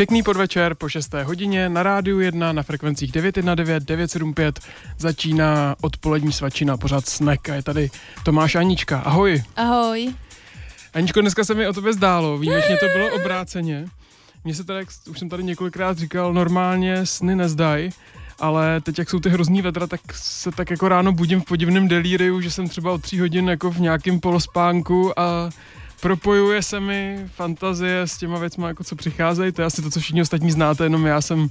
Pěkný podvečer po 6. hodině na rádiu 1 na frekvencích 919 975 začíná odpolední svačina, pořád snek a je tady Tomáš Anička. Ahoj. Ahoj. Aničko, dneska se mi o tebe zdálo, výjimečně to bylo obráceně. Mně se tady, jak už jsem tady několikrát říkal, normálně sny nezdají, ale teď, jak jsou ty hrozný vedra, tak se tak jako ráno budím v podivném delíriu, že jsem třeba od tří hodin jako v nějakém polospánku a propojuje se mi fantazie s těma věcmi, jako co přicházejí. To je asi to, co všichni ostatní znáte, jenom já jsem,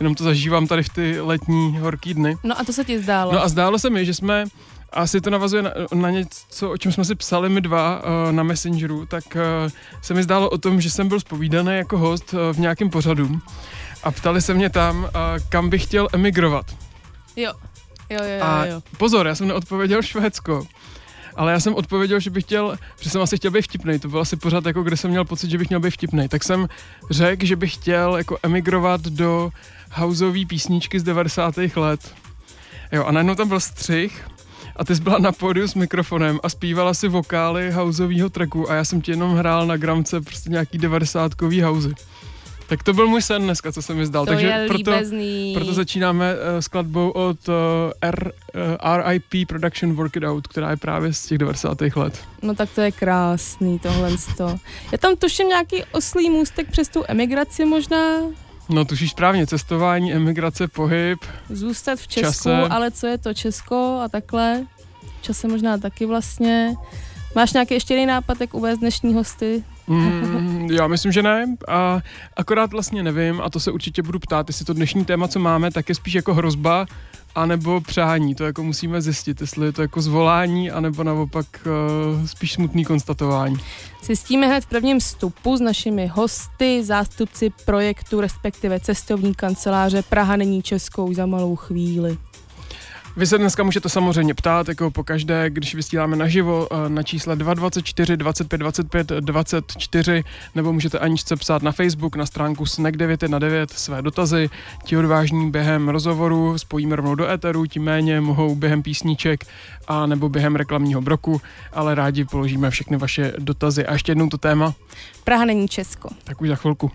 jenom to zažívám tady v ty letní horký dny. No a to se ti zdálo? No a zdálo se mi, že jsme asi to navazuje na, na něco, o čem jsme si psali my dva uh, na Messengeru, tak uh, se mi zdálo o tom, že jsem byl spovídaný jako host uh, v nějakém pořadu a ptali se mě tam, uh, kam bych chtěl emigrovat. Jo. Jo, jo, jo, a jo. pozor, já jsem neodpověděl Švédsko ale já jsem odpověděl, že bych chtěl, že jsem asi chtěl být vtipný, to byl asi pořád jako, kde jsem měl pocit, že bych měl být vtipný, tak jsem řekl, že bych chtěl jako emigrovat do houseové písničky z 90. let. Jo, a najednou tam byl střih a ty jsi byla na pódiu s mikrofonem a zpívala si vokály houseového tracku a já jsem ti jenom hrál na gramce prostě nějaký 90 houzy. Tak to byl můj sen dneska, co jsem mi zdal. To Takže je proto, líbezný. proto začínáme uh, skladbou od uh, R, uh, RIP Production Work It Out, která je právě z těch 90. let. No tak to je krásný tohle. Já tam tuším nějaký oslý můstek přes tu emigraci možná. No tušíš správně, cestování, emigrace, pohyb. Zůstat v Česku, Čase. ale co je to Česko a takhle. Čase možná taky vlastně. Máš nějaký ještě jiný nápad, jak uvést dnešní hosty? Mm, já myslím, že ne. A akorát vlastně nevím, a to se určitě budu ptát, jestli to dnešní téma, co máme, tak je spíš jako hrozba, anebo přání. To jako musíme zjistit, jestli je to jako zvolání, anebo naopak uh, spíš smutný konstatování. Zjistíme hned v prvním vstupu s našimi hosty, zástupci projektu, respektive cestovní kanceláře Praha není Českou za malou chvíli. Vy se dneska můžete samozřejmě ptát, jako po každé, když vysíláme naživo eh, na čísle 224 25 25 24, nebo můžete Aničce psát na Facebook, na stránku snack 919 své dotazy. Ti odvážní během rozhovoru spojíme rovnou do éteru, tím méně mohou během písniček a nebo během reklamního broku, ale rádi položíme všechny vaše dotazy. A ještě jednou to téma, Praha není Česko. tak už za chvilku.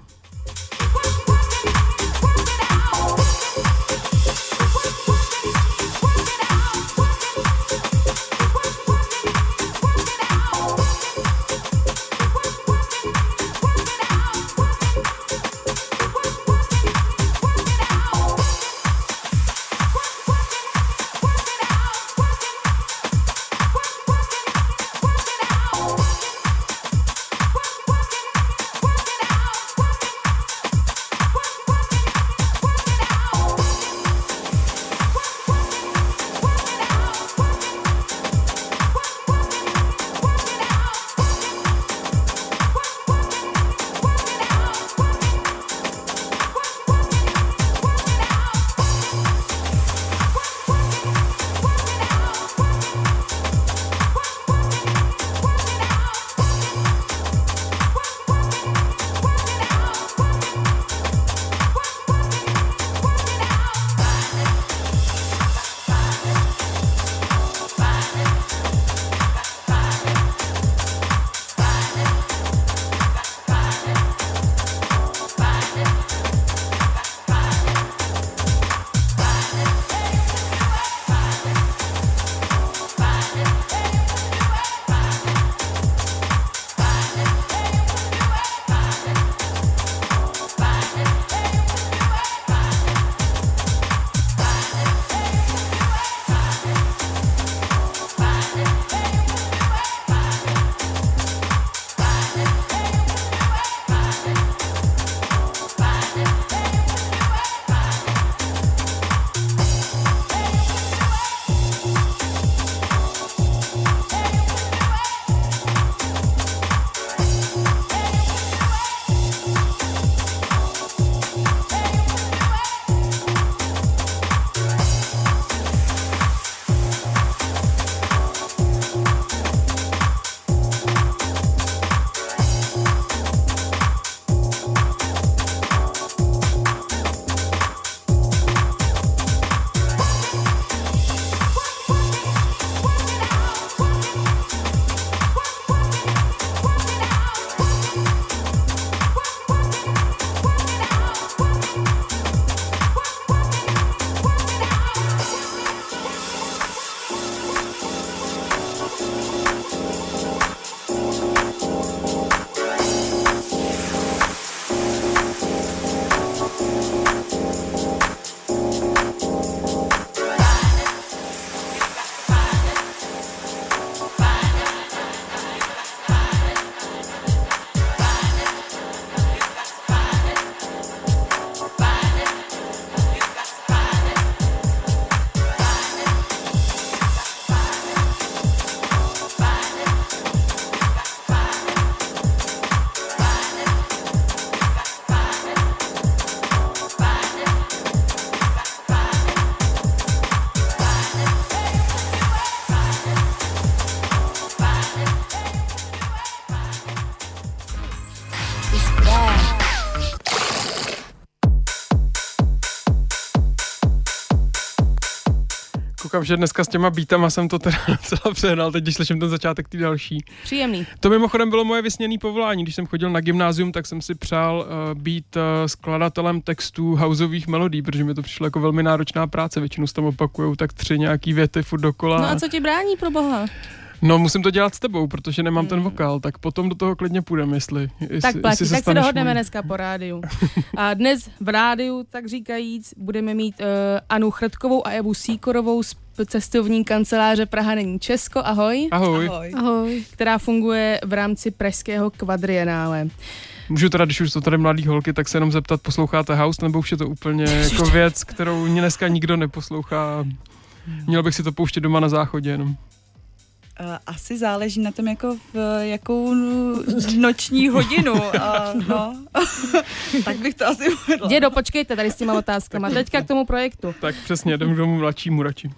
Že dneska s těma beatama jsem to teda docela přehnal, teď když slyším ten začátek ty další. Příjemný. To mimochodem bylo moje vysněné povolání. Když jsem chodil na gymnázium, tak jsem si přál uh, být uh, skladatelem textů houseových melodí, protože mi to přišlo jako velmi náročná práce. Většinou se tam opakujou tak tři nějaký věty furt dokola. No a co ti brání pro boha? No, musím to dělat s tebou, protože nemám Hmm. ten vokál, tak potom do toho klidně půjdeme, jestli, jestli Tak platí, jestli se tak se staneš dohodneme mojí. dneska po rádiu. A dnes v rádiu, tak říkajíc, budeme mít uh, Anu Chrtkovou a Evu Síkorovou z cestovní kanceláře Praha není Česko, ahoj, Ahoj. Ahoj. ahoj, která funguje v rámci pražského kvadrienále. Můžu teda, když už jsou tady mladý holky, tak se jenom zeptat, posloucháte house, nebo už je to úplně jako věc, kterou dneska nikdo neposlouchá. Měl bych si to pouštět doma na záchodě jenom. Eh, Asi záleží na tom, jako v jakou noční hodinu. A, no. tak bych to asi uvedla. Dědo, počkejte tady s těma otázkama. Teďka k tomu projektu. Tak přesně, jdem k tomu mladšímu radši. Uh,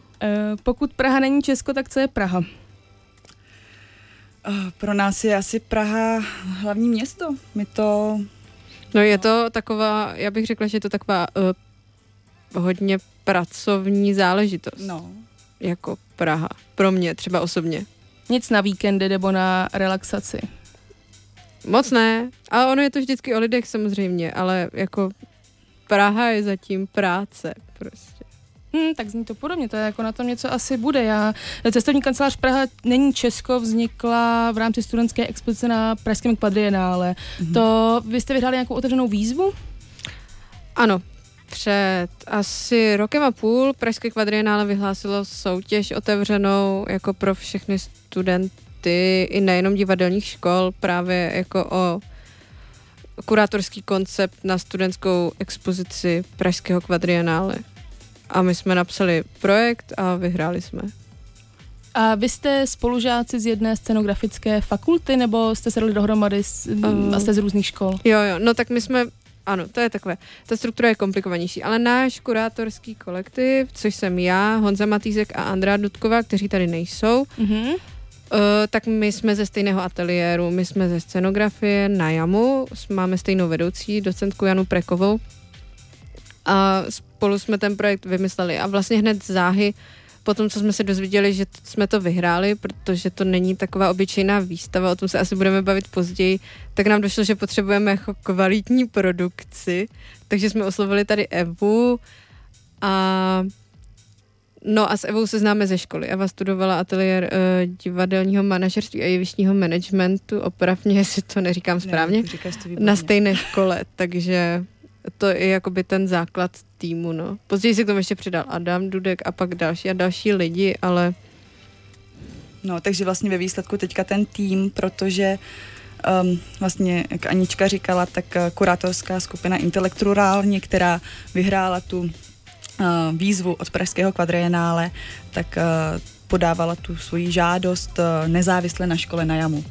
pokud Praha není Česko, tak co je Praha? Eh, Pro nás je asi Praha hlavní město. My to... No je to taková, já bych řekla, že je to taková uh, hodně pracovní záležitost, No. Jako Praha. Pro mě třeba osobně. Nic na víkendy nebo na relaxaci. Moc ne, ale ono je to vždycky o lidech samozřejmě, ale jako Praha je zatím práce prostě. Hmm, tak zní to podobně, to je jako na tom něco asi bude. Já, cestovní kancelář Praha není Česko, vznikla v rámci studentské expozice na Pražském kvadrienále. Mhm. To vy jste vyhráli nějakou otevřenou výzvu? Ano, před asi rokem a půl Pražské kvadrienále vyhlásilo soutěž otevřenou jako pro všechny studenty i nejenom divadelních škol právě jako o kurátorský koncept na studentskou expozici Pražského kvadrienále. A my jsme napsali projekt a vyhráli jsme. A vy jste spolužáci z jedné scenografické fakulty, nebo jste se dali dohromady s, Um. a jste z různých škol? Jo, jo, no tak my jsme, ano, to je takové, ta struktura je komplikovanější, ale náš kurátorský kolektiv, což jsem já, Honza Matýzek a Andrá Dudková, kteří tady nejsou, Mhm. Uh, tak my jsme ze stejného ateliéru, my jsme ze scenografie na JAMu, máme stejnou vedoucí, docentku Janu Prekovou. A spolu jsme ten projekt vymysleli. A vlastně hned záhy po tom, co jsme se dozvěděli, že jsme to vyhráli, protože to není taková obyčejná výstava, o tom se asi budeme bavit později, tak nám došlo, že potřebujeme jako kvalitní produkci, takže jsme oslovili tady Evu a No a s Evou se známe ze školy. Eva studovala ateliér uh, divadelního manažerství a jevištního managementu. Opravně, jestli to neříkám správně. Ne, říkáš to výborně. Na stejné škole, takže to je jakoby ten základ týmu, no. Později se k tomu ještě přidal Adam Dudek a pak další a další lidi, ale No, takže vlastně ve výsledku teďka ten tým, protože um, vlastně, jak Anička říkala, tak uh, kurátorská skupina Intelekturálně, která vyhrála tu uh, výzvu od Pražského kvadrienále, tak uh, podávala tu svoji žádost uh, nezávisle na škole na Jamu.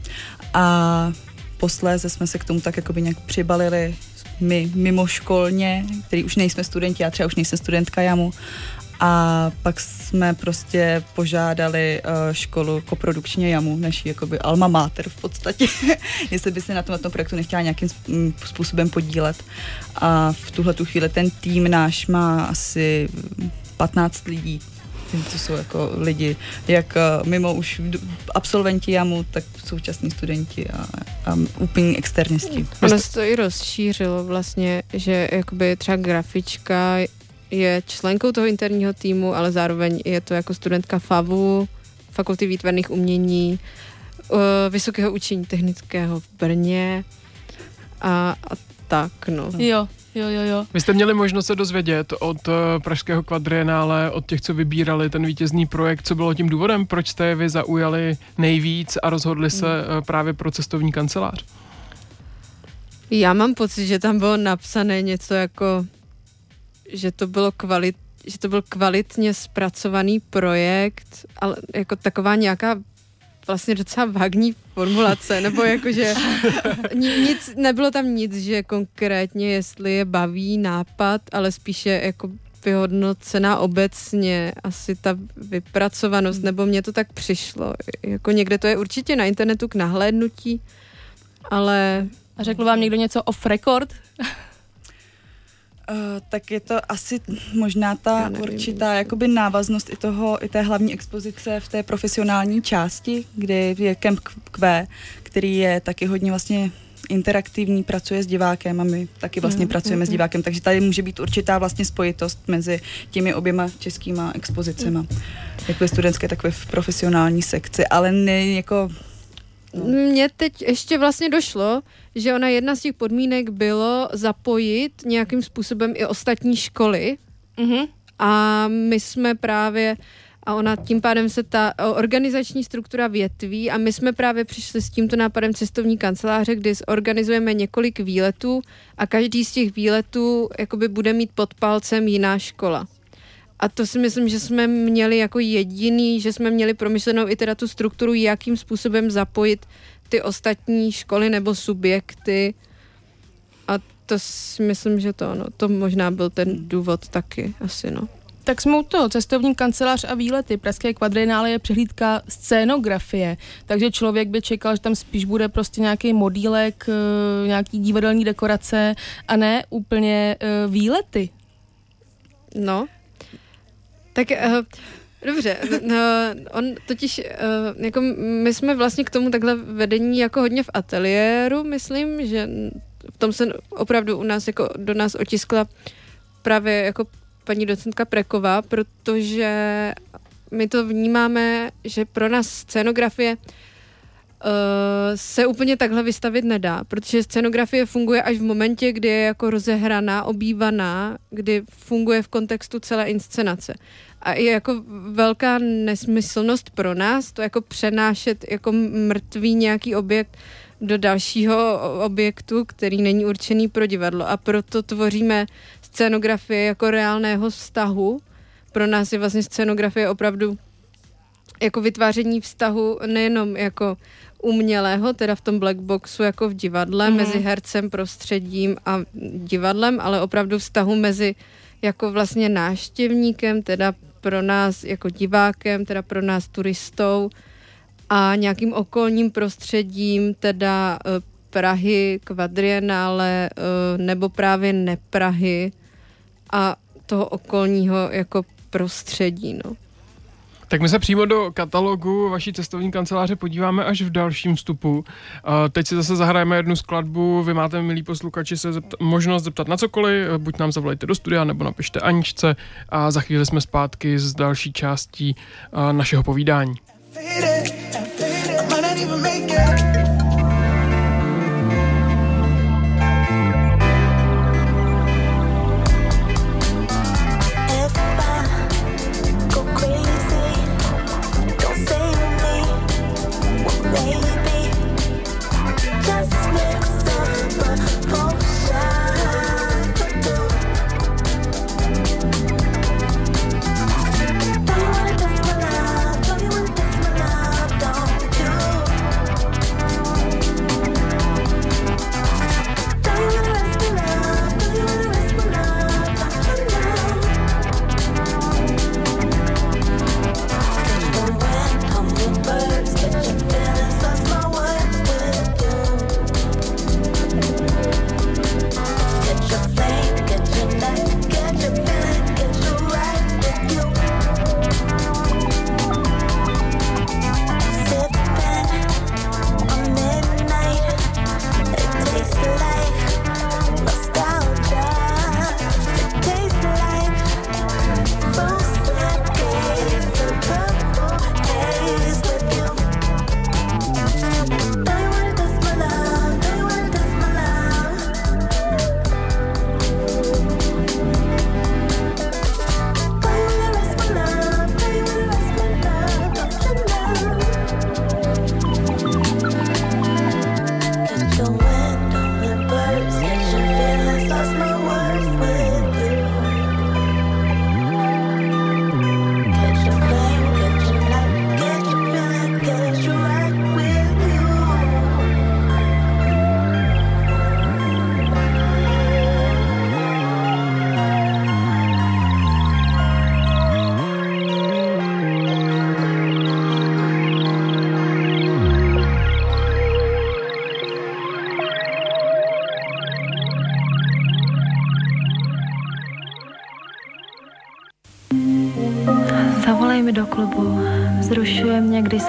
A posléze jsme se k tomu tak jakoby nějak přibalili my mimoškolně, který už nejsme studenti, já třeba už nejsem studentka JAMu, a pak jsme prostě požádali uh, školu koprodukčně JAMu, naší jakoby alma mater v podstatě, jestli by se na tom, na tom projektu nechtěla nějakým sp- m, způsobem podílet. A v tuhle tu chvíli ten tým náš má asi 15 lidí, to jsou jako lidi, jak uh, mimo už absolventi JAMu, tak současní studenti a, a úplní externisti. ono se to i rozšířilo vlastně, že jakoby třeba grafička je členkou toho interního týmu, ale zároveň je to jako studentka FAVu, Fakulty výtvarných umění, uh, Vysokého učení technického v Brně a, a tak, no. Jo, jo, jo, jo. Vy jste měli možnost se dozvědět od eh, Pražského kvadrienále, od těch, co vybírali ten vítězný projekt, co bylo tím důvodem, proč jste je vy zaujali nejvíc a rozhodli se eh, právě pro cestovní kancelář? Já mám pocit, že tam bylo napsané něco jako, že to bylo kvalit, že to byl kvalitně zpracovaný projekt, ale jako taková nějaká vlastně docela vágní formulace, nebo jakože ni- nic, nebylo tam nic, že konkrétně jestli je baví nápad, ale spíše jako vyhodnocená obecně asi ta vypracovanost, nebo mně to tak přišlo. Jako někde to je určitě na internetu k nahlédnutí, ale A řekl vám někdo něco off record? Uh, tak je to asi možná ta nevím, určitá jakoby návaznost i toho, i té hlavní expozice v té profesionální části, kde je Camp Q, který je taky hodně vlastně interaktivní, pracuje s divákem a my taky vlastně Mm, pracujeme mm, s divákem, takže tady může být určitá vlastně spojitost mezi těmi oběma českýma expozicema, jak ve studentské, tak ve profesionální sekci, ale ne jako Mně teď ještě vlastně došlo, že ona jedna z těch podmínek bylo zapojit nějakým způsobem i ostatní školy Mhm. a my jsme právě a ona tím pádem se ta organizační struktura větví a my jsme právě přišli s tímto nápadem cestovní kanceláře, kdy zorganizujeme několik výletů a každý z těch výletů jakoby bude mít pod palcem jiná škola. A to si myslím, že jsme měli jako jediný, že jsme měli promyšlenou i teda tu strukturu, jakým způsobem zapojit ty ostatní školy nebo subjekty. A to si myslím, že to, no, to možná byl ten důvod taky asi, no. Tak jsme u toho, cestovní kancelář a výlety. Pražské kvadrinále je přehlídka scénografie, takže člověk by čekal, že tam spíš bude prostě nějaký modílek, eh, nějaký divadelní dekorace a ne úplně eh, výlety. No. Tak uh, dobře, uh, on totiž, uh, jako my jsme vlastně k tomu takhle vedení jako hodně v ateliéru, myslím, že v tom se opravdu u nás jako do nás otiskla právě jako paní docentka Preková, protože my to vnímáme, že pro nás scénografie uh, se úplně takhle vystavit nedá, protože scenografie funguje až v momentě, kdy je jako rozehraná, obývaná, kdy funguje v kontextu celé inscenace. A je jako velká nesmyslnost pro nás to jako přenášet jako mrtvý nějaký objekt do dalšího objektu, který není určený pro divadlo. A proto tvoříme scénografie jako reálného vztahu. Pro nás je vlastně scénografie opravdu jako vytváření vztahu nejenom jako umělého, teda v tom black boxu jako v divadle, mm-hmm. mezi hercem, prostředím a divadlem, ale opravdu vztahu mezi jako vlastně náštěvníkem, teda pro nás jako divákem, teda pro nás turistou a nějakým okolním prostředím, teda uh, Prahy, kvadrienále uh, nebo právě neprahy a toho okolního jako prostředí, no. Tak my se přímo do katalogu vaší cestovní kanceláře podíváme až v dalším vstupu. Teď si zase zahrajeme jednu skladbu, vy máte, milí posluchači, se zeptat, možnost zeptat na cokoliv, buď nám zavolejte do studia, nebo napište Aničce a za chvíli jsme zpátky s další částí našeho povídání. I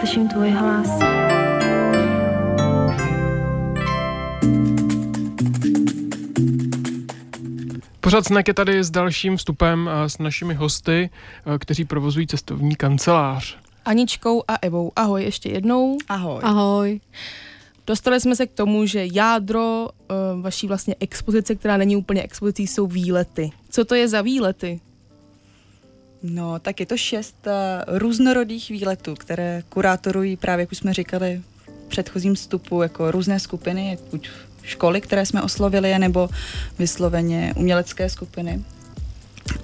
slyším tvůj hlas. Pořád Snack je tady s dalším vstupem a s našimi hosty, eh, kteří provozují cestovní kancelář. Aničkou a Evou. Ahoj ještě jednou. Ahoj. Ahoj. Dostali jsme se k tomu, že jádro uh, vaší vlastně expozice, která není úplně expozicí, jsou výlety. Co to je za výlety? No, tak je to šest uh, různorodých výletů, které kurátorují právě, jak už jsme říkali v předchozím vstupu, jako různé skupiny, buď školy, které jsme oslovili, nebo vysloveně umělecké skupiny.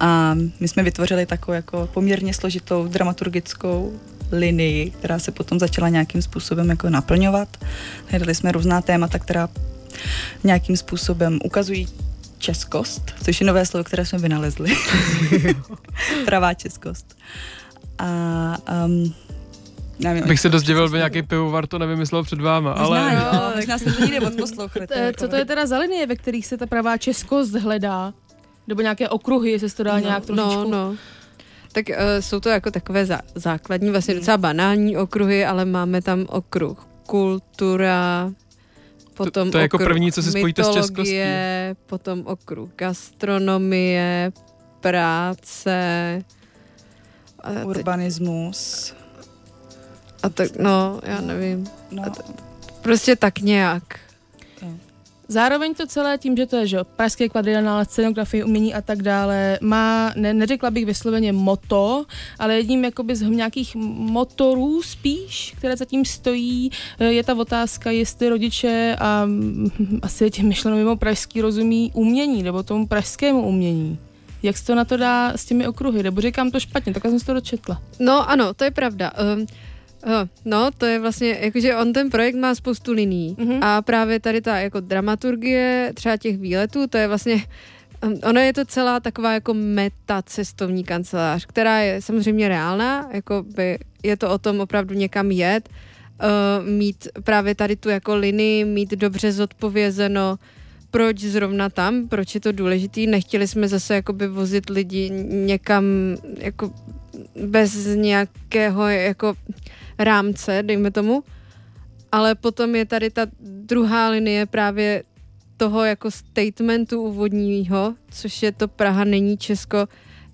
A my jsme vytvořili takovou jako poměrně složitou dramaturgickou linii, která se potom začala nějakým způsobem jako naplňovat. Hledali jsme různá témata, která nějakým způsobem ukazují českost, což je nové slovo, které jsme vynalezli. Pravá českost. A um, nevím, Bych se dost divil, by nějaký pivovar to nevymyslel před váma, Možná, ale... jo, možná jsme to odposlouchali. Eh, Co to je teda za linie, ve kterých se ta pravá českost hledá? Nebo nějaké okruhy, jestli se to dá no, nějak trošičku... No, no. Tak uh, jsou to jako takové zá, základní, vlastně docela banální okruhy, ale máme tam okruh kultura, potom to je jako první, co si spojíte s mytologie, potom okruh gastronomie, práce. A, teď, Urbanismus. a tak, no, já nevím. No, Prostě tak nějak. Zároveň to celé tím, že to je že, pražské kvadrianále, scenografie, umění a tak dále, má, ne, neřekla bych vysloveně moto, ale jedním jakoby z nějakých motorů spíš, které zatím stojí, eh, je ta otázka, jestli rodiče a mm, asi tím myšleno mimo pražský rozumí umění, nebo tomu pražskému umění. Jak se to na to dá s těmi okruhy? Nebo říkám to špatně, takhle jsem si to dočetla. No ano, to je pravda. Um, no, to je vlastně, jakože on ten projekt má spoustu liní Mhm. a právě tady ta jako dramaturgie třeba těch výletů, to je vlastně um, Ono je to celá taková jako meta cestovní kancelář, která je samozřejmě reálná, jako by je to o tom opravdu někam jet, uh, mít právě tady tu jako linii, mít dobře zodpovězeno, proč zrovna tam, proč je to důležitý. Nechtěli jsme zase jakoby vozit lidi někam jako bez nějakého jako rámce, dejme tomu. Ale potom je tady ta druhá linie právě toho jako statementu úvodního, což je to Praha není Česko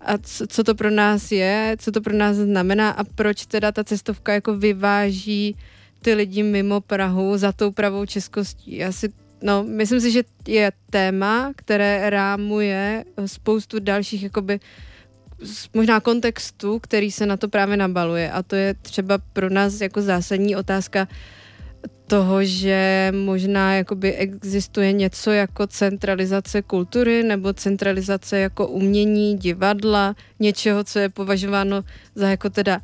a co, co to pro nás je, co to pro nás znamená a proč teda ta cestovka jako vyváží ty lidi mimo Prahu za tou pravou českostí. Asi, no, myslím si, že je téma, které rámuje spoustu dalších jakoby s- možná kontextu, který se na to právě nabaluje a to je třeba pro nás jako zásadní otázka toho, že možná jakoby existuje něco jako centralizace kultury nebo centralizace jako umění, divadla, něčeho, co je považováno za jako teda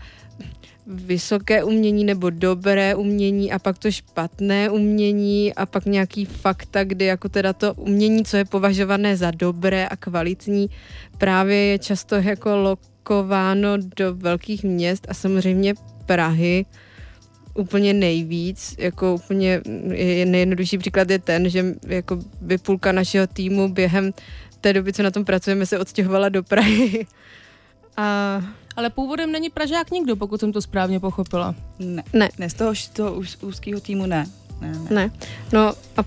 vysoké umění nebo dobré umění a pak to špatné umění a pak nějaký fakta, kdy jako teda to umění, co je považované za dobré a kvalitní, právě je často jako lokováno do velkých měst a samozřejmě Prahy úplně nejvíc, jako úplně je- nejjednodušší příklad je ten, že jako by půlka našeho týmu během té doby, co na tom pracujeme, se odstěhovala do Prahy. A Ale původem není Pražák nikdo, pokud jsem to správně pochopila. ne. Ne. ne z toho, toho úz- úzkého týmu ne. Ne, ne. Ne. No a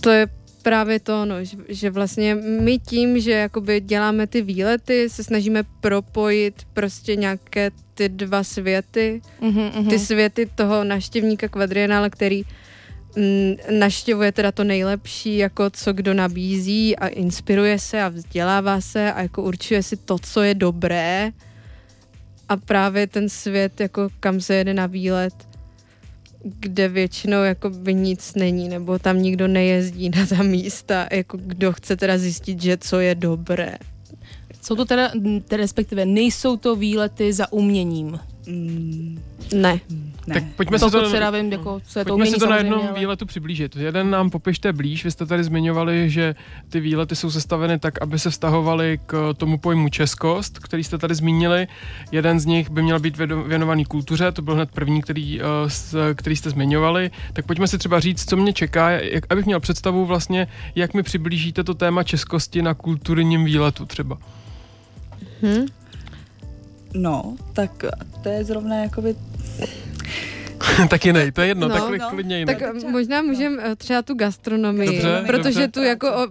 to je právě to, no, že, že vlastně my tím, že jakoby děláme ty výlety, se snažíme propojit prostě nějaké ty dva světy, Mhm, mhm. ty světy toho naštěvníka kvadrienále, který mm, naštěvuje teda to nejlepší, jako co kdo nabízí a inspiruje se a vzdělává se a jako určuje si to, co je dobré a právě ten svět, jako kam se jede na výlet, kde většinou jako by nic není, nebo tam nikdo nejezdí na ta místa, jako kdo chce teda zjistit, že co je dobré. Jsou to teda, respektive nejsou to výlety za uměním. Mm, Ne. ne. Tak pojďme si Pokud to, teda vím, jako, co je to pojďme umění si to na jednom ale- výletu přiblížit. Jeden nám popište blíž, vy jste tady zmiňovali, že ty výlety jsou sestaveny tak, aby se vztahovaly k tomu pojmu českost, který jste tady zmínili. Jeden z nich by měl být věnovaný kultuře, to byl hned první, který, eh, který jste zmiňovali. Tak pojďme si třeba říct, co mě čeká, jak, abych měl představu vlastně, jak mi přiblížíte to téma českosti na kulturním výletu třeba. Hm? No, tak to je zrovna jakoby tak jiný, to je jedno, No, tak no. klidně jiný. Tak eh, možná můžeme třeba tu gastronomii, Dobře, protože dobře. tu jako o,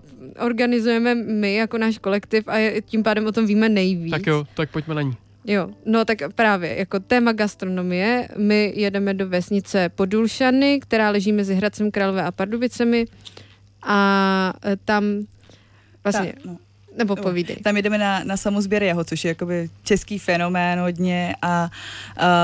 organizujeme my jako náš kolektiv a je, tím pádem o tom víme nejvíc. Tak jo, tak pojďme na ní. Jo, no tak právě, jako téma gastronomie, my jedeme do vesnice Podulšany, která leží mezi Hradcem Králové a Pardubicemi a e, tam vlastně, Ta, no. Nebo povídej. Tam jedeme na, na samozběr jeho, což je jakoby český fenomén hodně a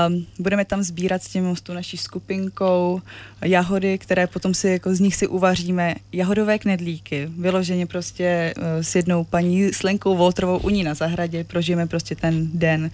um, budeme tam sbírat s tím s tou naší skupinkou jahody, které potom si jako z nich si uvaříme jahodové knedlíky. Vyloženě prostě uh, s jednou paní s Lenkou Voltrovou u ní na zahradě prožijeme prostě ten den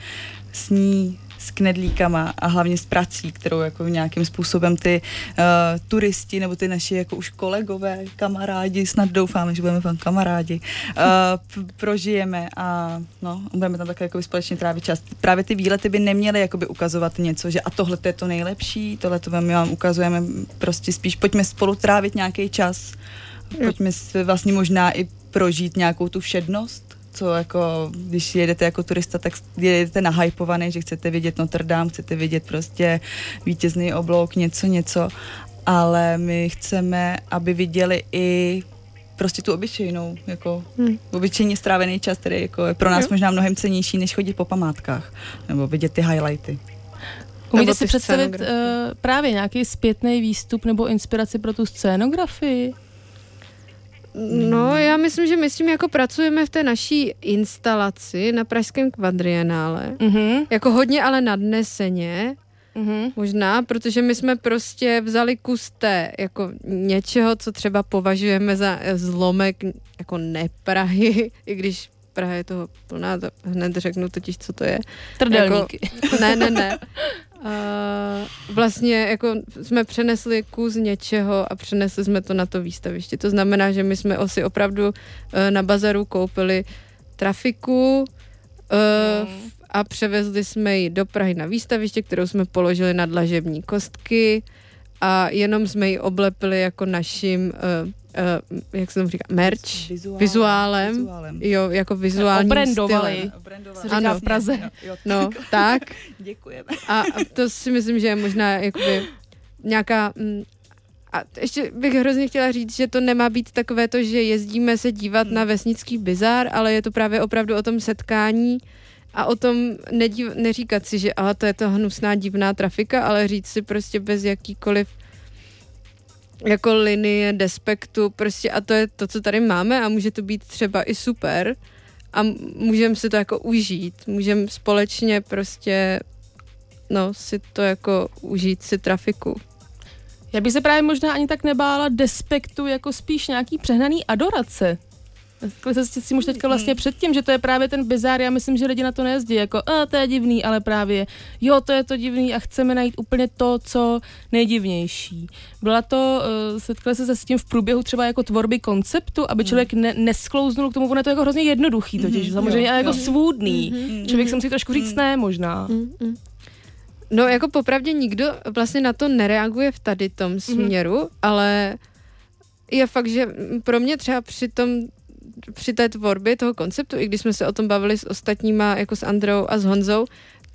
s ní s knedlíkama a hlavně s prací, kterou jako nějakým způsobem ty uh, turisti nebo ty naši jako už kolegové, kamarádi, snad doufáme, že budeme pan kamarádi, uh, prožijeme a no, budeme tam také jako společně trávit čas. Právě ty výlety by neměly jakoby ukazovat něco, že a tohle to je to nejlepší, tohle to my vám ukazujeme prostě spíš, pojďme spolu trávit nějaký čas, pojďme si vlastně možná i prožít nějakou tu všednost, co jako, když jedete jako turista, tak jedete nahypovaný, že chcete vidět Notre Dame, chcete vidět prostě vítězný oblouk, něco, něco, ale my chceme, aby viděli i prostě tu obyčejnou, jako Hmm. obyčejně strávený čas, který jako je pro nás Jo. možná mnohem cenější, než chodit po památkách, nebo vidět ty highlighty. Umíte si představit uh, právě nějaký zpětný výstup nebo inspiraci pro tu scénografii? No, já myslím, že my s tím jako pracujeme v té naší instalaci na Pražském kvadrienále. Mhm, Jako hodně ale nadneseně, mhm. možná, protože my jsme prostě vzali kus té, jako něčeho, co třeba považujeme za eh, zlomek jako neprahy, i když Praha je toho plná, to hned řeknu totiž, co to je. Trdelníky. Jako, ne, ne, ne. Uh, vlastně jako jsme přenesli kus něčeho a přenesli jsme to na to výstaviště. To znamená, že my jsme si opravdu uh, na bazaru koupili trafiku uh, a převezli jsme ji do Prahy na výstaviště, kterou jsme položili na dlažební kostky a jenom jsme ji oblepili jako naším, uh, uh, jak se tomu říká, merch, Vizuálem. vizuálem. Vizuálem. jo, jako vizuální Obrandovali. stylem. Říká Ano. v Praze. Jo, jo, No, tak. Děkujeme. A, a to si myslím, že je možná jakoby nějaká... Mm, a ještě bych hrozně chtěla říct, že to nemá být takové to, že jezdíme se dívat na vesnický bizár, ale je to právě opravdu o tom setkání a o tom nedív, neříkat si, že aha, to je to hnusná divná trafika, ale říct si prostě bez jakýkoliv jako linie despektu prostě a to je to, co tady máme a může to být třeba i super a můžeme si to jako užít, můžeme společně prostě no, si to jako užít si trafiku. Já bych se právě možná ani tak nebála despektu, jako spíš nějaký přehnaný adorace. Takhle se s tím už teďka vlastně předtím, že to je právě ten bizár, já myslím, že lidi na to nejezdí, jako a to je divný, ale právě jo, to je to divný a chceme najít úplně to, co nejdivnější. Byla to, uh, setkali se se s tím v průběhu třeba jako tvorby konceptu, aby člověk ne, nesklouznul k tomu, ono je to jako hrozně jednoduchý totiž, Mhm, samozřejmě, jo, ale jako jo. svůdný. Člověk si musí trošku říct ne možná. Mm-mm. No jako popravdě nikdo vlastně na to nereaguje v tady tom směru, ale je fakt, že pro mě třeba při tom při té tvorbě toho konceptu, i když jsme se o tom bavili s ostatníma, jako s Androu a s Honzou,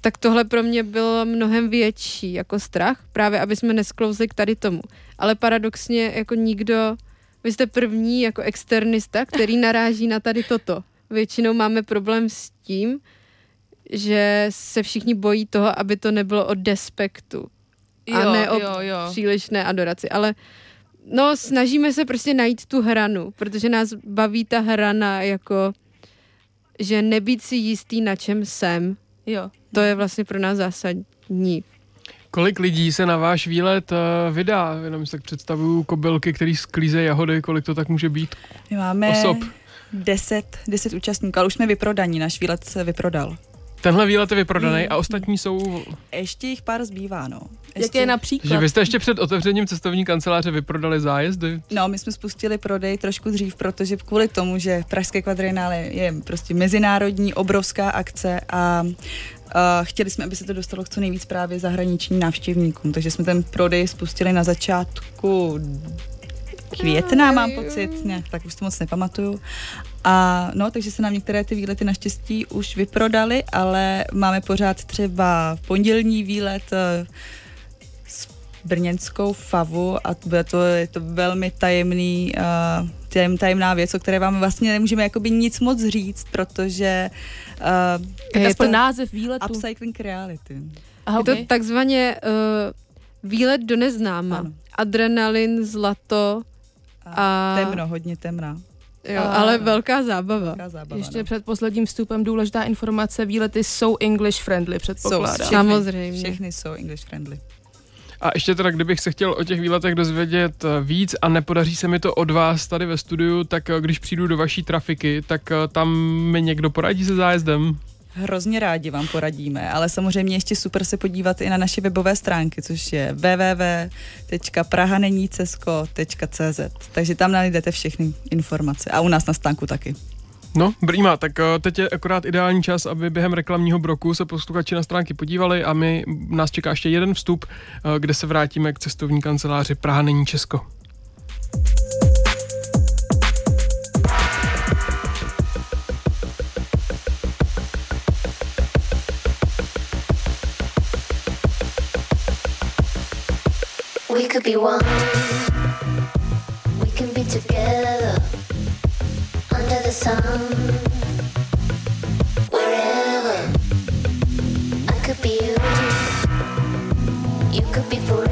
tak tohle pro mě bylo mnohem větší jako strach, právě aby jsme nesklouzli k tady tomu. Ale paradoxně jako nikdo, vy jste první jako externista, který naráží na tady toto. Většinou máme problém s tím, že se všichni bojí toho, aby to nebylo o despektu a Jo, ne o jo, jo. přílišné adoraci, ale no snažíme se prostě najít tu hranu, protože nás baví ta hrana jako že nebýt si jistý, na čem jsem, Jo. to je vlastně pro nás zásadní. Kolik lidí se na váš výlet uh, vydá? Jenom si tak představuju kobylky, který sklízejí jahody, kolik to tak může být My máme osob. 10, 10 účastníků, ale už jsme vyprodaní, náš výlet se vyprodal. Tenhle výlet je vyprodaný Hmm. a ostatní jsou... Ještě jich pár zbývá, no. Jak Ještě, je například? Že vy jste ještě před otevřením cestovní kanceláře vyprodali zájezdy? No, my jsme spustili prodej trošku dřív, protože kvůli tomu, že Pražské kvadrinále je prostě mezinárodní, obrovská akce a Uh, chtěli jsme, aby se to dostalo k co nejvíc právě zahraničním návštěvníkům, takže jsme ten prodej spustili na začátku května, mám pocit, nějak, tak už to moc nepamatuju. A no, takže se nám některé ty výlety naštěstí už vyprodaly, ale máme pořád třeba pondělní výlet eh, s brněnskou favu a bude to, je to velmi tajemný, uh, tajem, tajemná věc, o které vám vlastně nemůžeme jakoby nic moc říct, protože uh, Je to název výletu. upcycling reality. Aha, Je to okay. takzvaně uh, výlet do neznáma. Ano. Adrenalin, zlato, A- temno, hodně temná. Jo, A- ale velká zábava. Velká zábava, Ještě no. před posledním vstupem důležitá informace, výlety jsou English friendly, Jsou, předpokládám. všechny, Samozřejmě. Všechny jsou English friendly. A ještě teda, kdybych se chtěl o těch výletech dozvědět eh, víc a nepodaří se mi to od vás tady ve studiu, tak eh, když přijdu do vaší trafiky, tak eh, tam mi někdo poradí se zájezdem. Hrozně rádi vám poradíme, ale samozřejmě ještě super se podívat i na naše webové stránky, což je www.prahanenícesko.cz Takže tam najdete všechny informace a u nás na stánku taky. No, brýma, tak eh, teď je akorát ideální čas, aby během reklamního broku se posluchači na stránky podívali a my nás čeká ještě jeden vstup, eh, kde se vrátíme k cestovní kanceláři Praha není Česko. Be one. We can be together under the sun. Wherever I could be you. You could be forever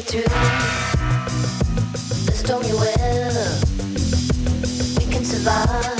it through the stormy weather. We can survive.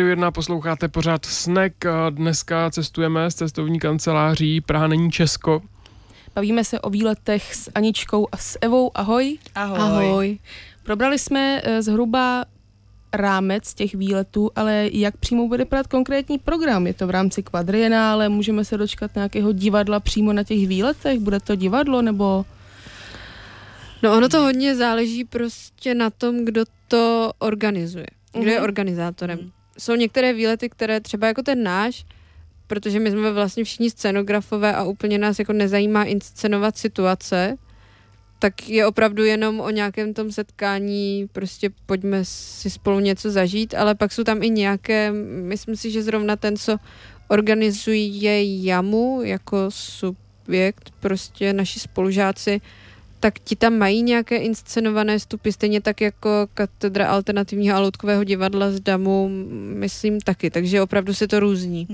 Rádiu 1 posloucháte pořád Snack. a Dneska cestujeme s cestovní kanceláří Praha není Česko. Bavíme se o výletech s Aničkou a s Evou. Ahoj. Ahoj. Ahoj. Probrali jsme eh, zhruba rámec těch výletů, ale jak přímo bude vypadat konkrétní program? Je to v rámci kvadrienále, můžeme se dočkat nějakého divadla přímo na těch výletech? Bude to divadlo nebo... No ono to hodně záleží prostě na tom, kdo to organizuje. Kdo je Mhm. organizátorem. Jsou některé výlety, které třeba jako ten náš, protože my jsme vlastně všichni scenografové a úplně nás jako nezajímá inscenovat situace, tak je opravdu jenom o nějakém tom setkání, prostě pojďme si spolu něco zažít, ale pak jsou tam i nějaké, myslím si, že zrovna ten, co organizuje JAMu jako subjekt, prostě naši spolužáci, tak ti tam mají nějaké inscenované vstupy, stejně tak jako katedra alternativního a loutkového divadla z Damu, myslím taky, takže opravdu se to různí.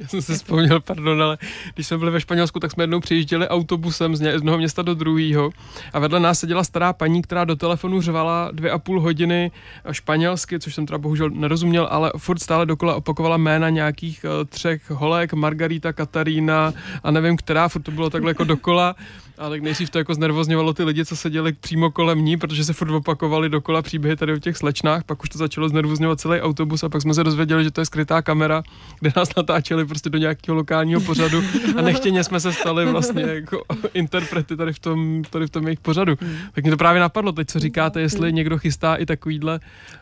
Já jsem si vzpomněl, pardon, ale když jsme byli ve Španělsku, tak jsme jednou přijížděli autobusem z ně- z jednoho města do druhého a vedle nás seděla stará paní, která do telefonu řvala dvě a půl hodiny španělsky, což jsem teda bohužel nerozuměl, ale furt stále dokola opakovala jména nějakých uh, třech holek, Margarita, Katarína a nevím která, furt to bylo takhle jako dokola, ale nejdřív to jako znervozňovalo ty lidi, co seděli přímo kolem ní, protože se furt opakovali dokola příběhy tady o těch slečnách, pak už to začalo znervozňovat celý autobus a pak jsme se dozvěděli, že to je skrytá kamera, kde nás natáčeli prostě do nějakého lokálního pořadu a nechtěně jsme se stali vlastně jako interprety tady v tom, tady v tom jejich pořadu. Tak mě to právě napadlo teď, co říkáte, jestli někdo chystá i takovýhle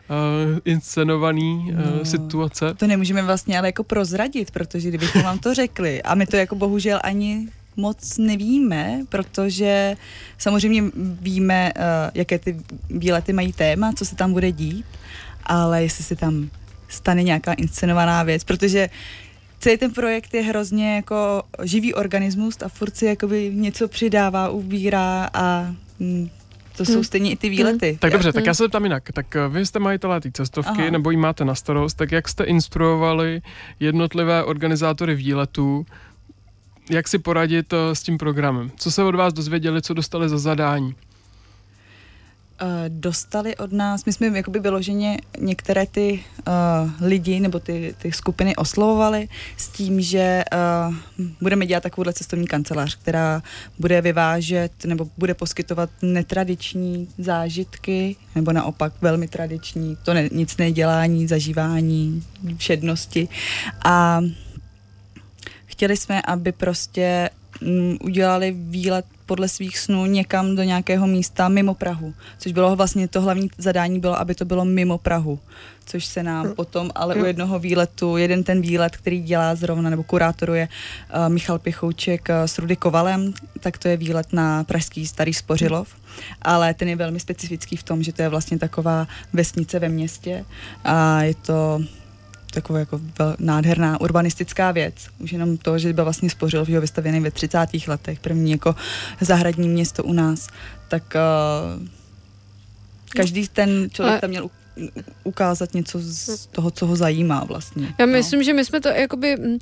uh, inscenovaný uh, No. situace. To nemůžeme vlastně ale jako prozradit, protože kdybychom vám to řekli a my to jako bohužel ani moc nevíme, protože samozřejmě víme, uh, jaké ty výlety mají téma, co se tam bude dít, ale jestli se tam stane nějaká inscenovaná věc, protože celý ten projekt je hrozně jako živý organismus a furt si jakoby něco přidává, ubírá a mm, to jsou Hmm. stejně i ty výlety. Tak dobře, tak Hmm. já se zeptám jinak. Tak eh, vy jste majitelé té cestovky, Aha. nebo ji máte na starost, tak jak jste instruovali jednotlivé organizátory výletů, jak si poradit eh, s tím programem? Co se od vás dozvěděli, co dostali za zadání? eh, dostali od nás, my jsme jakoby vyloženě některé ty uh, lidi nebo ty, ty skupiny oslovovali s tím, že uh, budeme dělat takovouhle cestovní kancelář, která bude vyvážet nebo bude poskytovat netradiční zážitky nebo naopak velmi tradiční, to ne, nic nedělání, zažívání, všednosti a chtěli jsme, aby prostě mm, udělali výlet podle svých snů někam do nějakého místa mimo Prahu, což bylo vlastně to hlavní zadání bylo, aby to bylo mimo Prahu, což se nám potom, ale u jednoho výletu, jeden ten výlet, který dělá zrovna, nebo kurátoruje uh, Michal Pichouček uh, s Rudy Kovalem, tak to je výlet na pražský Starý Spořilov, ale ten je velmi specifický v tom, že to je vlastně taková vesnice ve městě a je to taková jako nádherná urbanistická věc. Už jenom to, že byl vlastně spořil, že ho vystavěný ve 30. letech, první jako zahradní město u nás, tak uh, každý ten člověk Ale- tam měl ukázat něco z toho, co ho zajímá vlastně. Já myslím, že my jsme to jakoby mm,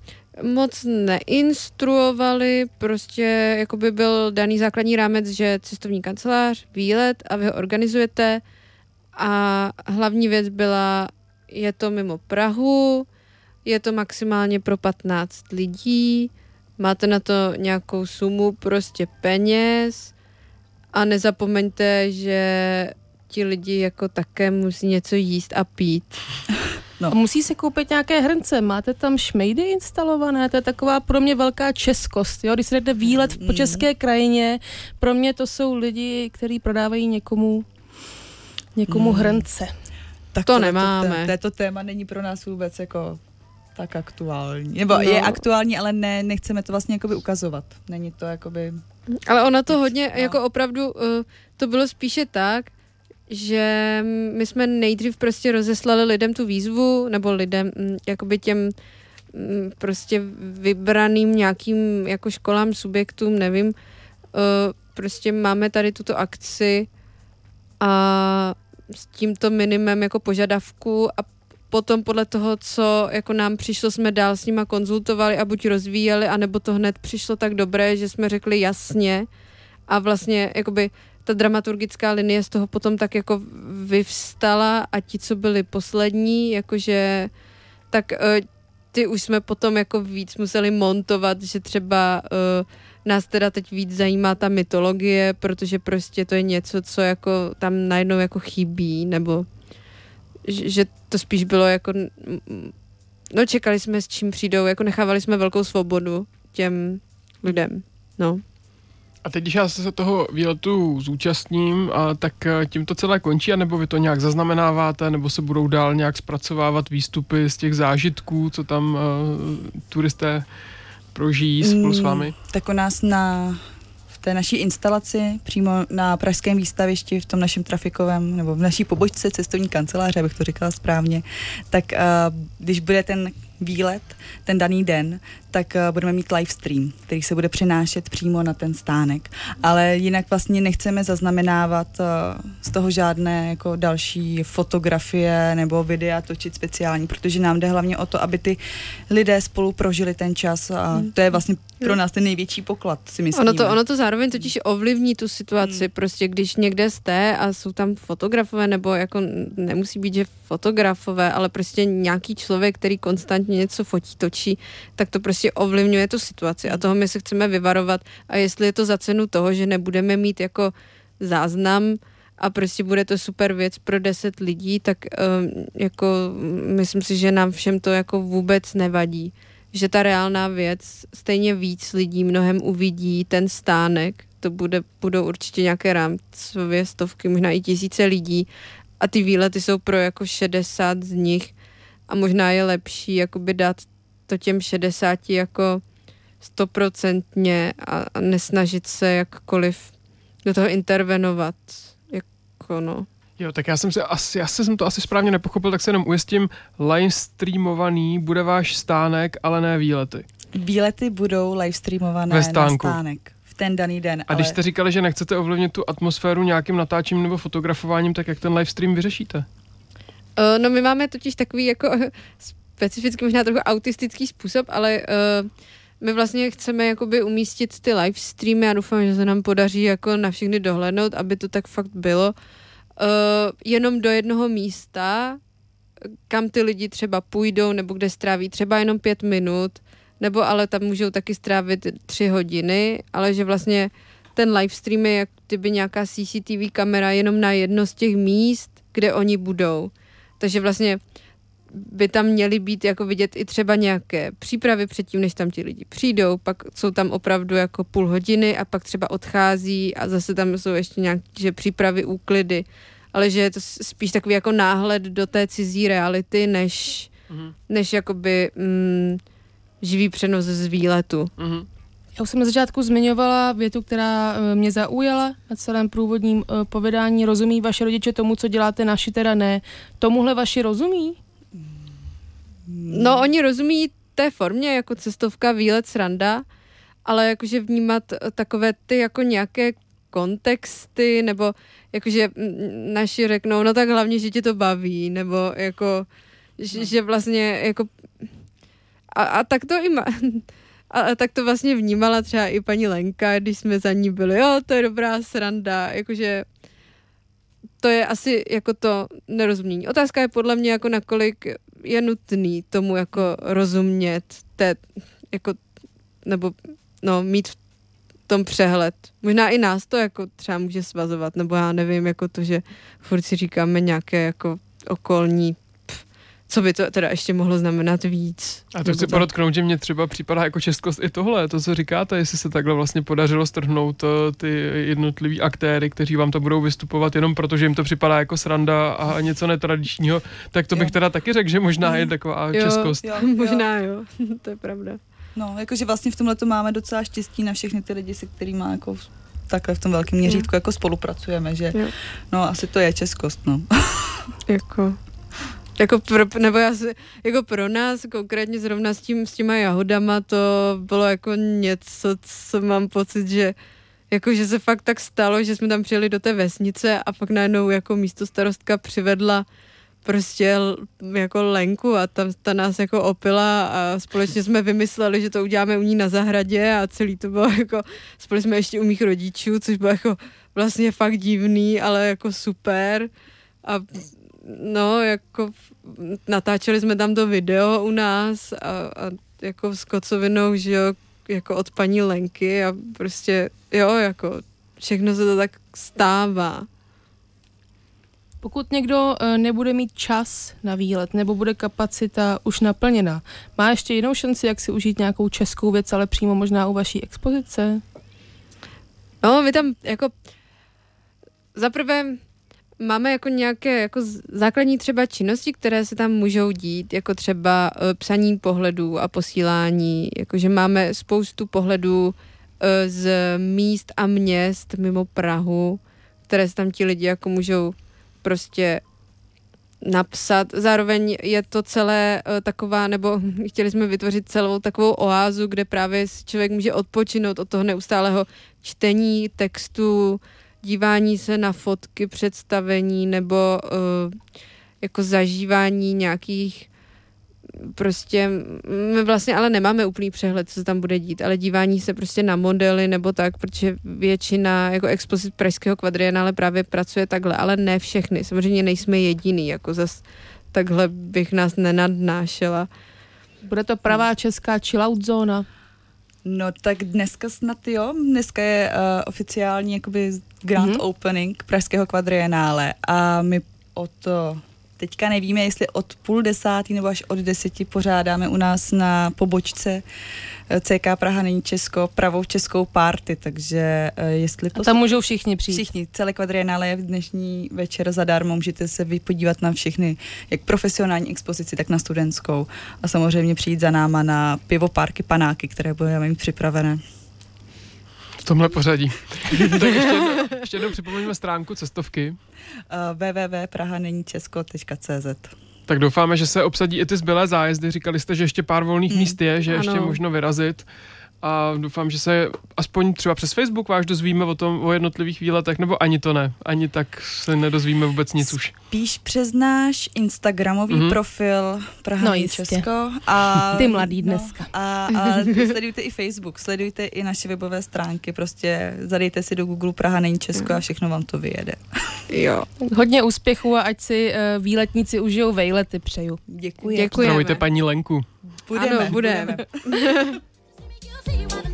moc neinstruovali, prostě jakoby byl daný základní rámec, že cestovní kancelář, výlet a vy ho organizujete a hlavní věc byla, je to mimo Prahu, je to maximálně pro 15 lidí, máte na to nějakou sumu prostě peněz a nezapomeňte, že ti lidi jako také musí něco jíst a pít. A musí se koupit nějaké hrnce. Máte tam šmejdy instalované? To je taková pro mě velká českost. Jo? Když se jdete výlet po české krajině, pro mě to jsou lidi, kteří prodávají někomu někomu Mm. hrnce. Tak To tohle nemáme. To, této téma není pro nás vůbec jako tak aktuální. Nebo No. je aktuální, ale ne, nechceme to vlastně jakoby ukazovat. Není to jakoby... Ale ona to hodně, No. jako opravdu, uh, to bylo spíše tak, že my jsme nejdřív prostě rozeslali lidem tu výzvu, nebo lidem, mm, jakoby těm mm, prostě vybraným nějakým jako školám, subjektům, nevím, uh, prostě máme tady tuto akci a s tímto minimem jako požadavku a potom podle toho, co jako nám přišlo, jsme dál s nima konzultovali a buď rozvíjeli, anebo to hned přišlo tak dobré, že jsme řekli jasně. A vlastně jakoby ta dramaturgická linie z toho potom tak jako vyvstala a ti, co byli poslední, jakože tak uh, ty už jsme potom jako víc museli montovat, že třeba uh, nás teda teď víc zajímá ta mytologie, protože prostě to je něco, co jako tam najednou jako chybí, nebo že, to spíš bylo jako no čekali jsme s čím přijdou, jako nechávali jsme velkou svobodu těm lidem, no. A teď, když já se toho výletu zúčastním, a tak eh, tím to celé končí, anebo vy to nějak zaznamenáváte, nebo se budou dál nějak zpracovávat výstupy z těch zážitků, co tam uh, turisté prožijí spolu s Mm, vámi? Tak u nás na v té naší instalaci přímo na pražském výstavišti v tom našem trafikovém nebo v naší pobočce cestovní kanceláře, abych to říkala správně, tak uh, když bude ten výlet, ten daný den, tak uh, budeme mít live stream, který se bude přenášet přímo na ten stánek. Ale jinak vlastně nechceme zaznamenávat uh, z toho žádné jako další fotografie nebo videa točit speciální, protože nám jde hlavně o to, aby ty lidé spolu prožili ten čas a to je vlastně pro nás ten největší poklad, si myslím. Ono to, ono to zároveň totiž ovlivní tu situaci, Hmm. prostě když někde jste a jsou tam fotografové, nebo jako nemusí být, že fotografové, ale prostě nějaký člověk, který konstantně něco fotí, točí, tak to prostě ovlivňuje tu situaci. A toho my se chceme vyvarovat. A jestli je to za cenu toho, že nebudeme mít jako záznam a prostě bude to super věc pro 10 lidí, tak um, jako myslím si, že nám všem to jako vůbec nevadí. Že ta reálná věc stejně víc lidí mnohem uvidí ten stánek, to bude, budou určitě nějaké rámcově stovky, možná i tisíce lidí. A ty výlety jsou pro jako 60 z nich a možná je lepší jakoby dát to těm 60 jako stoprocentně a, a nesnažit se jakkoliv do toho intervenovat. Jako no. Jo, tak já jsem si asi, já jsem to asi správně nepochopil, tak se jenom ujistím, live streamovaný bude váš stánek, ale ne výlety. Výlety budou live streamované Ve stánku. na stánek v ten daný den. A když jste říkali, že nechcete ovlivnit tu atmosféru nějakým natáčením nebo fotografováním, tak jak ten live stream vyřešíte? Uh, no my máme totiž takový jako specificky možná trochu autistický způsob, ale uh, my vlastně chceme jakoby umístit ty live streamy a doufám, že se nám podaří jako na všechny dohlednout, aby to tak fakt bylo. Uh, jenom do jednoho místa, kam ty lidi třeba půjdou nebo kde stráví třeba jenom pět minut, nebo ale tam můžou taky strávit tři hodiny, ale že vlastně ten live stream je jak kdyby nějaká CCTV kamera jenom na jedno z těch míst, kde oni budou. Takže vlastně by tam měly být jako vidět i třeba nějaké přípravy předtím, než tam ti lidi přijdou, pak jsou tam opravdu jako půl hodiny a pak třeba odchází a zase tam jsou ještě nějaké že přípravy, úklidy, ale že je to spíš takový jako náhled do té cizí reality, než, Mhm. než jakoby mm, živý přenos z výletu. Mhm. Já už jsem na začátku zmiňovala větu, která eh, mě zaujala na celém průvodním eh, povědání. Rozumí vaše rodiče tomu, co děláte, naši teda ne. Tomuhle vaši rozumí? No, oni rozumí té formě jako cestovka, výlet, sranda, ale jakože vnímat eh, takové ty jako nějaké kontexty, nebo jakože naši řeknou, no tak hlavně, že tě to baví, nebo jako, že, že vlastně jako a, a tak to i má, a, a tak to vlastně vnímala třeba i paní Lenka, když jsme za ní byli, jo, to je dobrá sranda, jakože to je asi jako to nerozumění. Otázka je podle mě jako nakolik je nutný tomu jako rozumět, té, jako, nebo no, mít v tom přehled. Možná i nás to jako třeba může svazovat, nebo já nevím, jako to, že furt si říkáme nějaké jako okolní co by to teda ještě mohlo znamenat víc. A to chci podotknout, že mě třeba připadá jako českost i tohle, to, co říkáte, jestli se takhle vlastně podařilo strhnout eh, ty jednotlivý aktéry, kteří vám to budou vystupovat jenom proto, že jim to připadá jako sranda a něco netradičního, tak to bych Jo. teda taky řekl, že možná je taková Jo. českost. Jo, jo. Možná jo, to je pravda. No, jakože vlastně v tomhle to máme docela štěstí na všechny ty lidi, se kterými jako takhle v tom velkém měřítku jako spolupracujeme, že Jo. no asi to je českost, no. Jako, jako pro, nebo já jako pro nás konkrétně zrovna s, tím, s těma jahodama to bylo jako něco, co mám pocit, že jako, že se fakt tak stalo, že jsme tam přijeli do té vesnice a pak najednou jako místo starostka přivedla prostě jako Lenku a tam ta nás jako opila a společně jsme vymysleli, že to uděláme u ní na zahradě a celý to bylo jako, spolu jsme ještě u mých rodičů, což bylo jako vlastně fakt divný, ale jako super. A no, jako natáčeli jsme tam to video u nás a, a jako s kocovinou, že jo, jako od paní Lenky a prostě, jo, jako všechno se to tak stává. Pokud někdo eh, nebude mít čas na výlet nebo bude kapacita už naplněna, má ještě jinou šanci, jak si užít nějakou českou věc, ale přímo možná u vaší expozice? No, my tam jako zaprvé máme jako nějaké jako základní třeba činnosti, které se tam můžou dít, jako třeba uh, psaní pohledů a posílání, jakože máme spoustu pohledů uh, z míst a měst mimo Prahu, které se tam ti lidi jako můžou prostě napsat. Zároveň je to celé uh, taková, nebo chtěli jsme vytvořit celou takovou oázu, kde právě člověk může odpočinout od toho neustálého čtení textu, dívání se na fotky, představení nebo uh, jako zažívání nějakých prostě, my vlastně ale nemáme úplný přehled, co se tam bude dít, ale dívání se prostě na modely nebo tak, protože většina jako expozit Pražského kvadrienále právě pracuje takhle, ale ne všechny. Samozřejmě nejsme jediný, jako zas takhle bych nás nenadnášela. Bude to pravá česká chillout zóna? No tak dneska snad jo, dneska je uh, oficiální jakoby grand Mhm. mm-hmm. opening Pražského kvadrienále a my o to teďka nevíme, jestli od půl desátý nebo až od deseti pořádáme u nás na pobočce eh, CK Praha není Česko pravou českou party, takže eh, jestli A tam můžou všichni přijít. Všichni, celé kvadrienále je v dnešní večer zadarmo, můžete se podívat na všechny, jak profesionální expozici, tak na studentskou a samozřejmě přijít za náma na pivo, parky, panáky, které budeme mít připravené. V tomhle pořadí. tak ještě jednou, ještě jednou připomeňme stránku cestovky. Uh, www.prahaneníčesko.cz Tak doufáme, že se obsadí i ty zbylé zájezdy. Říkali jste, že ještě pár volných Hmm. míst je, že ještě Ano. možno vyrazit. A doufám, že se aspoň třeba přes Facebook váš dozvíme o tom, o jednotlivých výletech, nebo ani to ne. Ani tak se nedozvíme vůbec nic už. Píš přes náš Instagramový Mhm. mm-hmm. profil Praha No no, jistě. Česko. A, Ty mladý dneska. No, a, a sledujte i Facebook, sledujte i naše webové stránky, prostě zadejte si do Google Praha není Česko a všechno vám to vyjede. Jo. Hodně úspěchů a ať si uh, výletníci užijou vejlety přeju. Děkuji. Děkujeme. Zdravujte paní Lenku. Budeme, Ano, budeme. see you on the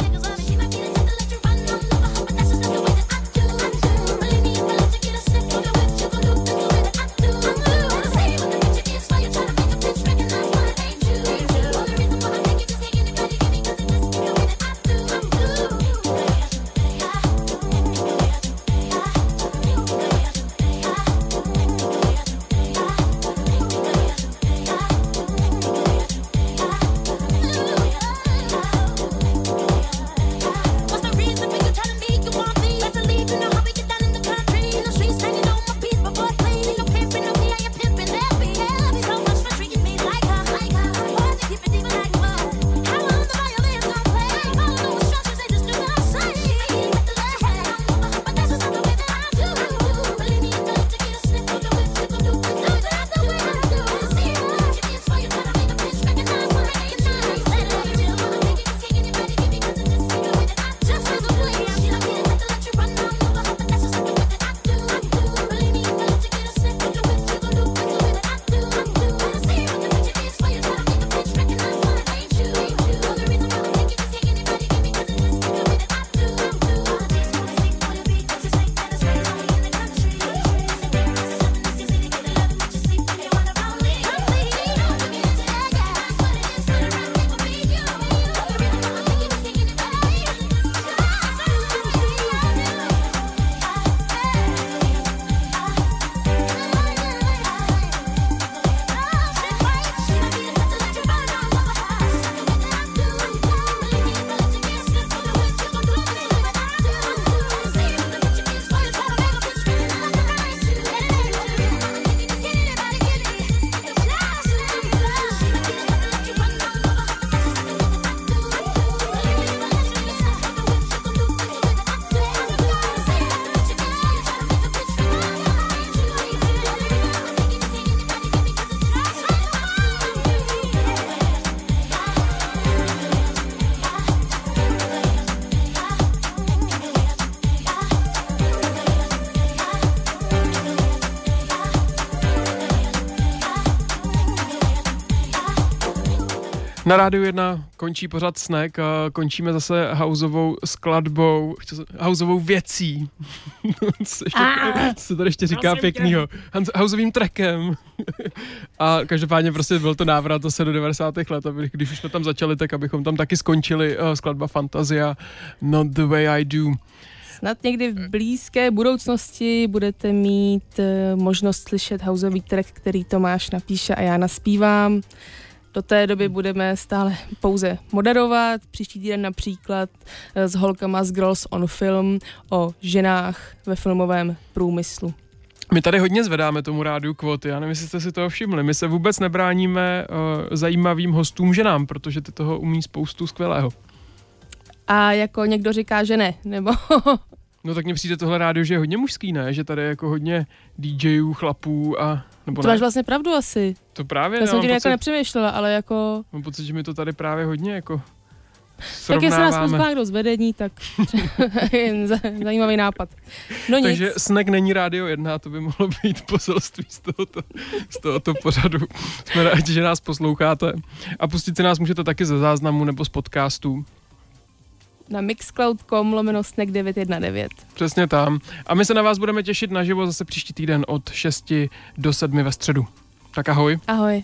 Na rádiu 1 končí pořád snack a končíme zase houseovou skladbou, houseovou věcí. co, ještě, se tady ještě říká pěknýho. Houseovým trackem. a každopádně prostě byl to návrat zase do 90. let, aby, když už jsme tam začali, tak abychom tam taky skončili uh, skladba Fantazia Not the way I do. Snad někdy v blízké budoucnosti budete mít eh, možnost slyšet houseový track, který Tomáš napíše a já naspívám. Do té doby budeme stále pouze moderovat. Příští týden například eh, s holkama z Girls on Film o ženách ve filmovém průmyslu. My tady hodně zvedáme tomu rádiu kvóty, já nevím, jestli jste si toho všimli. My se vůbec nebráníme uh, zajímavým hostům ženám, protože ty toho umí spoustu skvělého. A jako někdo říká, že ne, nebo No tak mně přijde tohle rádio, že je hodně mužský, ne? Že tady je jako hodně DJů, chlapů a... Nebo to ne? máš vlastně pravdu asi. To právě, Já jsem tím jako nepřemýšlela, ale jako... mám pocit, že mi to tady právě hodně jako Tak jestli nás pozná kdo z vedení, tak jen za- zajímavý nápad. No nic. Takže snack není rádio 1, a to by mohlo být poselství z tohoto, z tohoto pořadu. Jsme rádi, že nás posloucháte. A pustit si nás můžete taky ze záznamu nebo z podcastů. Na mixcloud.com lomeno snack 919. Přesně tam. A my se na vás budeme těšit naživo zase příští týden od 6 do 7 ve středu. Tak ahoj. Ahoj.